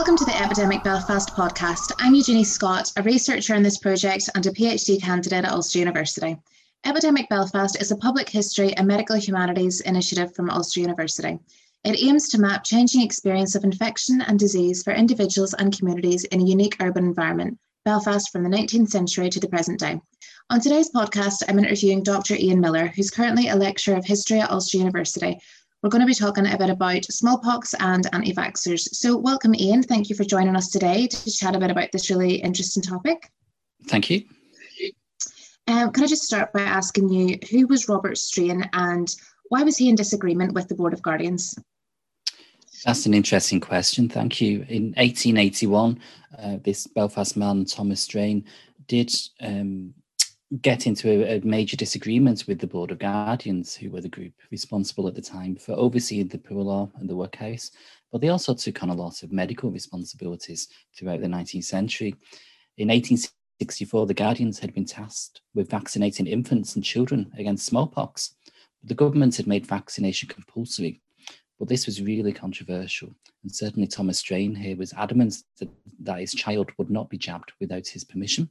Welcome to the Epidemic Belfast podcast. I'm Eugenie Scott, a researcher in this project and a PhD candidate at Ulster University. Epidemic Belfast is a public history and medical humanities initiative from Ulster University. It aims to map changing experience of infection and disease for individuals and communities in a unique urban environment, Belfast from the 19th century to the present day. On today's podcast, I'm interviewing Dr. Ian Miller, who's currently a lecturer of history at Ulster University, we're going to be talking a bit about smallpox and anti vaxxers. So, welcome, Ian. Thank you for joining us today to chat a bit about this really interesting topic. Thank you. Um, can I just start by asking you who was Robert Strain and why was he in disagreement with the Board of Guardians? That's an interesting question. Thank you. In 1881, uh, this Belfast man, Thomas Strain, did um, get into a, a, major disagreement with the Board of Guardians, who were the group responsible at the time for overseeing the poor law and the workhouse. But they also took on a lot of medical responsibilities throughout the 19th century. In 1864, the Guardians had been tasked with vaccinating infants and children against smallpox. The government had made vaccination compulsory, but this was really controversial. And certainly Thomas Strain here was adamant that, that his child would not be jabbed without his permission.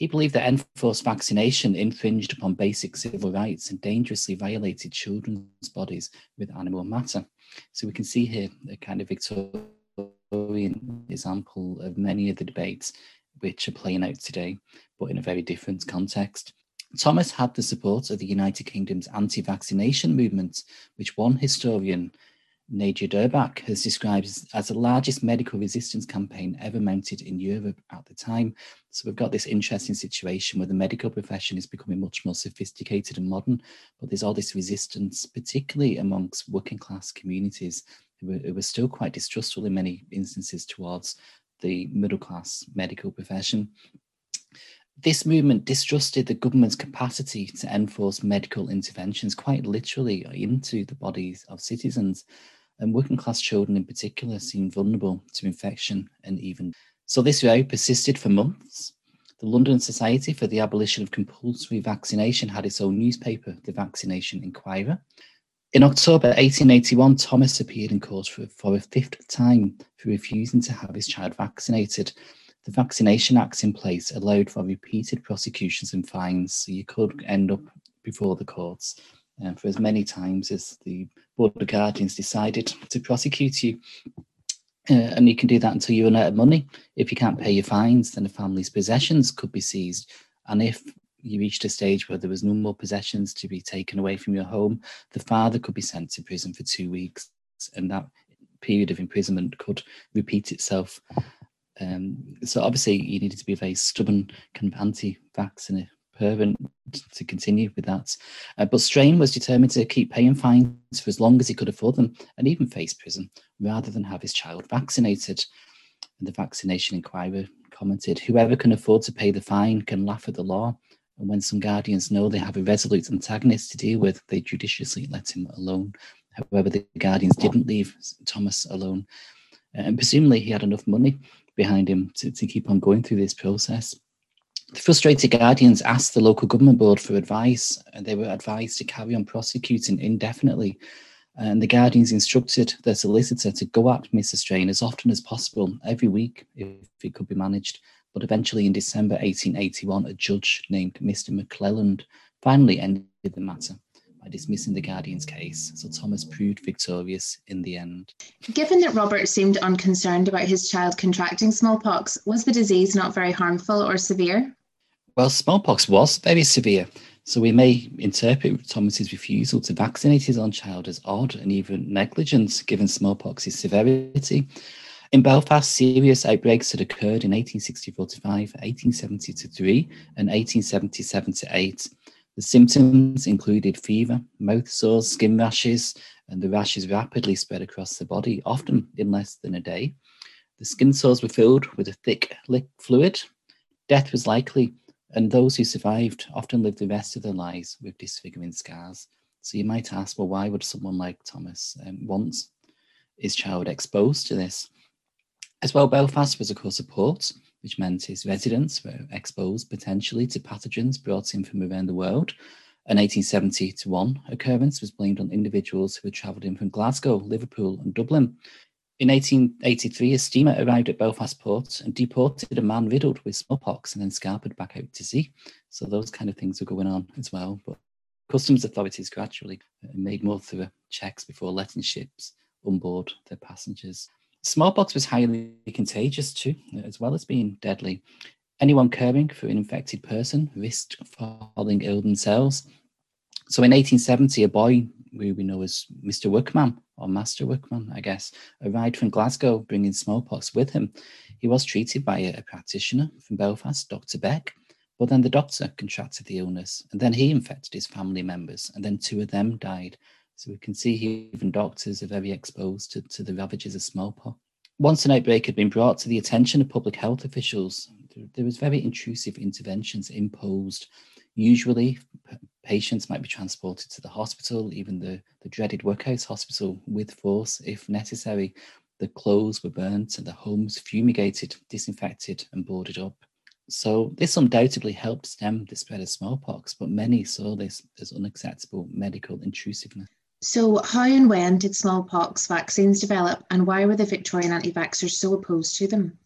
He believed that enforced vaccination infringed upon basic civil rights and dangerously violated children's bodies with animal matter. So we can see here a kind of Victorian example of many of the debates which are playing out today, but in a very different context. Thomas had the support of the United Kingdom's anti vaccination movement, which one historian Nadia Durbach has described as, the largest medical resistance campaign ever mounted in Europe at the time. So we've got this interesting situation where the medical profession is becoming much more sophisticated and modern, but there's all this resistance, particularly amongst working class communities who were, who were still quite distrustful in many instances towards the middle class medical profession. This movement distrusted the government's capacity to enforce medical interventions quite literally into the bodies of citizens and working class children in particular seemed vulnerable to infection and even. So this row persisted for months. The London Society for the Abolition of Compulsory Vaccination had its own newspaper, the Vaccination Inquirer. In October 1881, Thomas appeared in court for, for a fifth time for refusing to have his child vaccinated. The Vaccination Acts in place allowed for repeated prosecutions and fines, so you could end up before the courts um, for as many times as the Board of Guardians decided to prosecute you. Uh, and you can do that until you run out of money. If you can't pay your fines, then the family's possessions could be seized. And if you reached a stage where there was no more possessions to be taken away from your home, the father could be sent to prison for two weeks. And that period of imprisonment could repeat itself. Um, so obviously, you needed to be very stubborn kind of parent to continue with that. Uh, but Strain was determined to keep paying fines for as long as he could afford them and even face prison rather than have his child vaccinated. And the vaccination inquirer commented whoever can afford to pay the fine can laugh at the law. And when some guardians know they have a resolute antagonist to deal with, they judiciously let him alone. However, the guardians didn't leave Thomas alone. And presumably, he had enough money behind him to, to keep on going through this process. The frustrated Guardians asked the local government board for advice, and they were advised to carry on prosecuting indefinitely. And the Guardians instructed their solicitor to go at Mr. Strain as often as possible, every week, if it could be managed. But eventually, in December 1881, a judge named Mr. McClelland finally ended the matter by dismissing the Guardian's case, so Thomas proved victorious in the end. Given that Robert seemed unconcerned about his child contracting smallpox, was the disease not very harmful or severe? Well, smallpox was very severe, so we may interpret Thomas's refusal to vaccinate his own child as odd and even negligent given smallpox's severity. In Belfast, serious outbreaks had occurred in 1864 to 5, 1870 to 3, and 1877 to 8. The symptoms included fever, mouth sores, skin rashes, and the rashes rapidly spread across the body, often in less than a day. The skin sores were filled with a thick fluid. Death was likely and those who survived often lived the rest of their lives with disfiguring scars. So you might ask, well, why would someone like Thomas um, want his child exposed to this? As well, Belfast was, of course, a port, which meant his residents were exposed potentially to pathogens brought in from around the world. An 1870 to 1 occurrence was blamed on individuals who had travelled in from Glasgow, Liverpool, and Dublin. In 1883, a steamer arrived at Belfast port and deported a man riddled with smallpox and then scampered back out to sea. So those kind of things were going on as well. But customs authorities gradually uh, made more thorough checks before letting ships on board their passengers. Smallpox was highly contagious too, as well as being deadly. Anyone caring for an infected person risked falling ill themselves. So in 1870, a boy who we know as Mr. Workman or Master Workman, I guess, arrived from Glasgow bringing smallpox with him. He was treated by a, a practitioner from Belfast, Dr. Beck, but then the doctor contracted the illness and then he infected his family members and then two of them died. So we can see even doctors are very exposed to, to the ravages of smallpox. Once an outbreak had been brought to the attention of public health officials, there, there was very intrusive interventions imposed. Usually, patients might be transported to the hospital, even the, the dreaded workhouse hospital, with force if necessary. The clothes were burnt and the homes fumigated, disinfected, and boarded up. So, this undoubtedly helped stem the spread of smallpox, but many saw this as unacceptable medical intrusiveness. So, how and when did smallpox vaccines develop, and why were the Victorian anti vaxxers so opposed to them?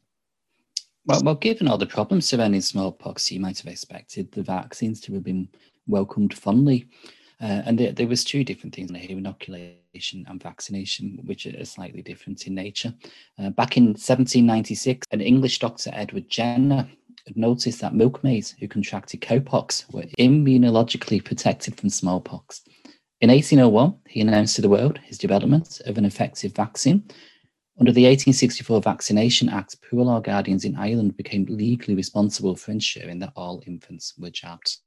Well, well, given all the problems surrounding smallpox, you might have expected the vaccines to have been welcomed fondly. Uh, and there, there, was two different things here, inoculation and vaccination, which are slightly different in nature. Uh, back in 1796, an English doctor, Edward Jenner, noticed that milkmaids who contracted cowpox were immunologically protected from smallpox. In 1801, he announced to the world his development of an effective vaccine. Under the 1864 Vaccination Act, poor law guardians in Ireland became legally responsible for ensuring that all infants were jabbed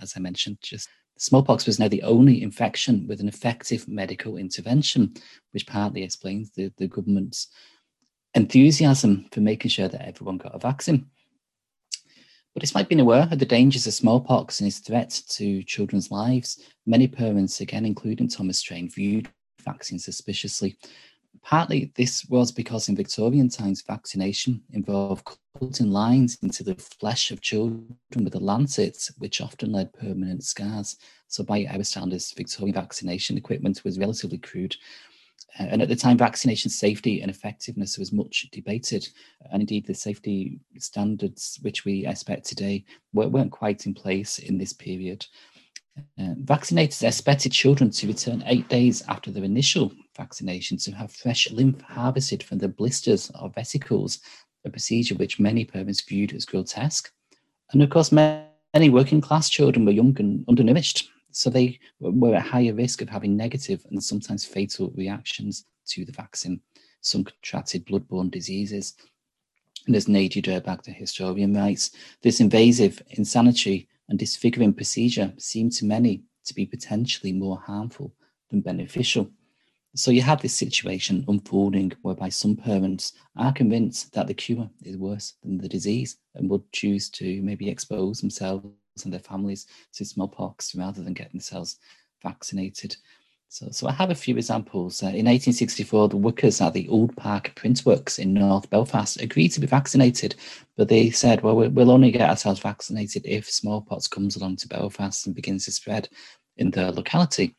as I mentioned, just smallpox was now the only infection with an effective medical intervention, which partly explains the, the government's enthusiasm for making sure that everyone got a vaccine. But despite being aware of the dangers of smallpox and its threat to children's lives, many parents, again including Thomas Strain, viewed vaccines suspiciously Partly this was because in Victorian times, vaccination involved cutting lines into the flesh of children with a lancet, which often led permanent scars. So, by our standards, Victorian vaccination equipment was relatively crude. Uh, and at the time, vaccination safety and effectiveness was much debated. And indeed, the safety standards which we expect today weren't quite in place in this period. Uh, vaccinators expected children to return eight days after their initial vaccination to have fresh lymph harvested from the blisters or vesicles, a procedure which many parents viewed as grotesque. And of course, many working class children were young and undernourished, so they were at higher risk of having negative and sometimes fatal reactions to the vaccine. Some contracted bloodborne diseases. And as Nadia Durbach, the historian, writes, this invasive, insanitary, and disfiguring procedure seemed to many to be potentially more harmful than beneficial. So you have this situation unfolding whereby some parents are convinced that the cure is worse than the disease and would choose to maybe expose themselves and their families to smallpox rather than get themselves vaccinated. So, so I have a few examples. Uh, in 1864, the workers at the Old Park Printworks in North Belfast agreed to be vaccinated, but they said, well, we'll only get ourselves vaccinated if smallpox comes along to Belfast and begins to spread in the locality.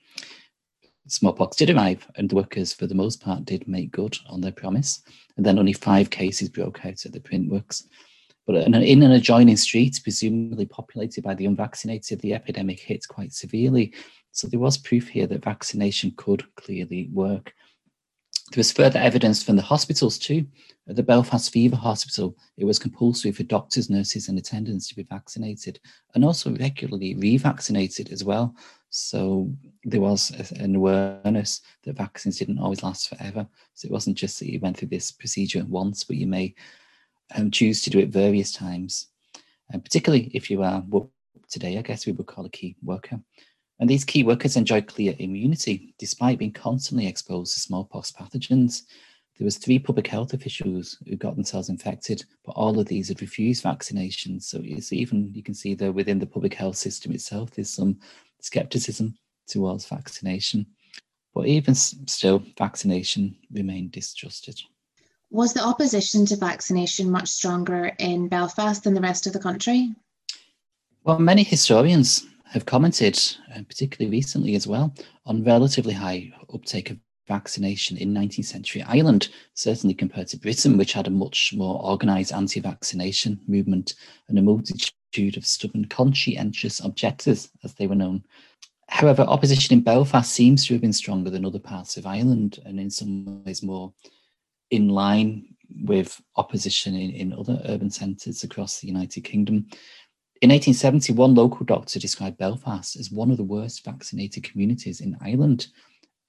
Smallpox did arrive, and the workers, for the most part, did make good on their promise. And then only five cases broke out at the printworks. But uh, in an adjoining street, presumably populated by the unvaccinated, the epidemic hit quite severely. So there was proof here that vaccination could clearly work. There was further evidence from the hospitals too. At the Belfast Fever Hospital, it was compulsory for doctors, nurses, and attendants to be vaccinated and also regularly revaccinated as well. So there was an awareness that vaccines didn't always last forever. So it wasn't just that you went through this procedure once, but you may choose to do it various times. And particularly if you are today, I guess we would call a key worker. And these key workers enjoy clear immunity despite being constantly exposed to smallpox pathogens. There was three public health officials who got themselves infected, but all of these had refused vaccination. So it's even you can see that within the public health system itself, there's some skepticism towards vaccination. But even still, vaccination remained distrusted. Was the opposition to vaccination much stronger in Belfast than the rest of the country? Well, many historians have commented, particularly recently as well, on relatively high uptake of vaccination in 19th century Ireland, certainly compared to Britain, which had a much more organised anti vaccination movement and a multitude of stubborn, conscientious objectors, as they were known. However, opposition in Belfast seems to have been stronger than other parts of Ireland and in some ways more in line with opposition in, in other urban centres across the United Kingdom. In 1871, local doctor described Belfast as one of the worst vaccinated communities in Ireland.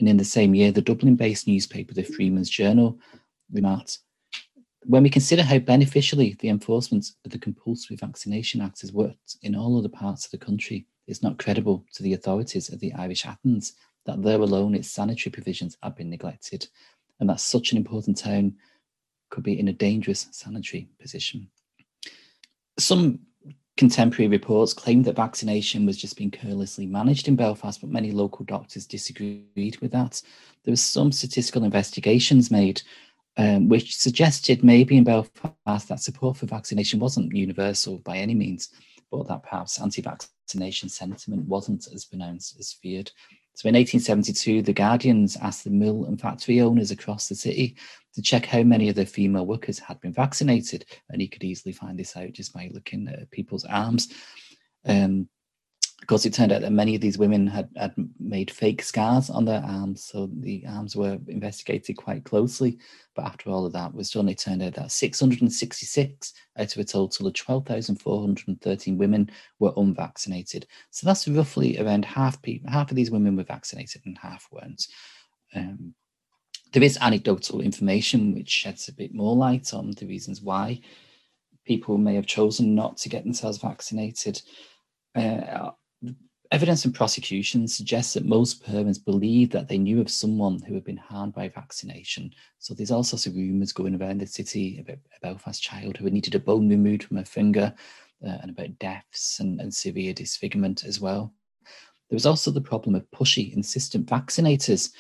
And in the same year, the Dublin based newspaper, the Freeman's Journal, remarked When we consider how beneficially the enforcement of the Compulsory Vaccination Act has worked in all other parts of the country, it's not credible to the authorities of the Irish Athens that there alone its sanitary provisions have been neglected, and that such an important town could be in a dangerous sanitary position. Some contemporary reports claimed that vaccination was just being carelessly managed in Belfast, but many local doctors disagreed with that. There were some statistical investigations made um, which suggested maybe in Belfast that support for vaccination wasn't universal by any means, but that perhaps anti vaccination sentiment wasn't as pronounced as feared. So in 1872, the Guardians asked the mill and factory owners across the city to check how many of their female workers had been vaccinated. And he could easily find this out just by looking at people's arms. Um, because it turned out that many of these women had, had made fake scars on their arms. So the arms were investigated quite closely. But after all of that was done, it turned out that 666 out of a total of 12,413 women were unvaccinated. So that's roughly around half people, half of these women were vaccinated and half weren't. Um, there is anecdotal information which sheds a bit more light on the reasons why people may have chosen not to get themselves vaccinated. Uh, Evidence and prosecution suggests that most parents believe that they knew of someone who had been harmed by vaccination. So there's all sorts of rumours going around the city about a Belfast child who had needed a bone removed from her finger uh, and about deaths and, and severe disfigurement as well. There was also the problem of pushy, insistent vaccinators,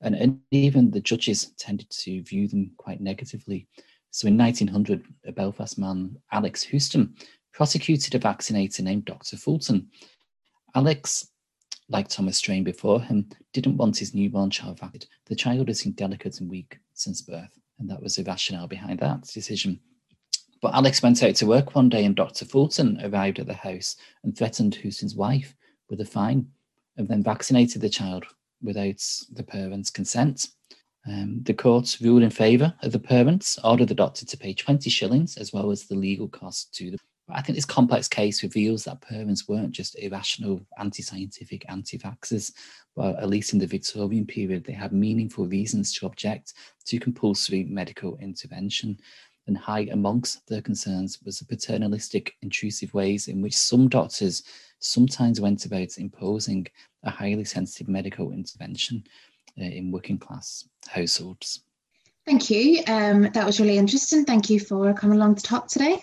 and, and even the judges tended to view them quite negatively. So in 1900, a Belfast man, Alex Houston, prosecuted a vaccinator named Dr. Fulton Alex, like Thomas Strain before him, didn't want his newborn child vaccinated. The child seemed delicate and weak since birth, and that was the rationale behind that decision. But Alex went out to work one day, and Dr. Fulton arrived at the house and threatened Houston's wife with a fine, and then vaccinated the child without the parents' consent. Um, the court ruled in favour of the parents, ordered the doctor to pay 20 shillings as well as the legal costs to the I think this complex case reveals that parents weren't just irrational, anti scientific anti vaxxers, but at least in the Victorian period, they had meaningful reasons to object to compulsory medical intervention. And high amongst their concerns was the paternalistic, intrusive ways in which some doctors sometimes went about imposing a highly sensitive medical intervention uh, in working class households. Thank you. Um, that was really interesting. Thank you for coming along to talk today.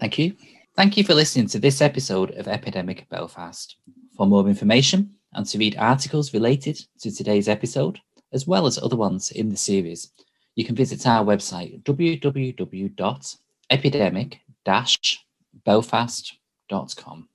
Thank you. Thank you for listening to this episode of Epidemic Belfast. For more information and to read articles related to today's episode, as well as other ones in the series, you can visit our website www.epidemic-belfast.com.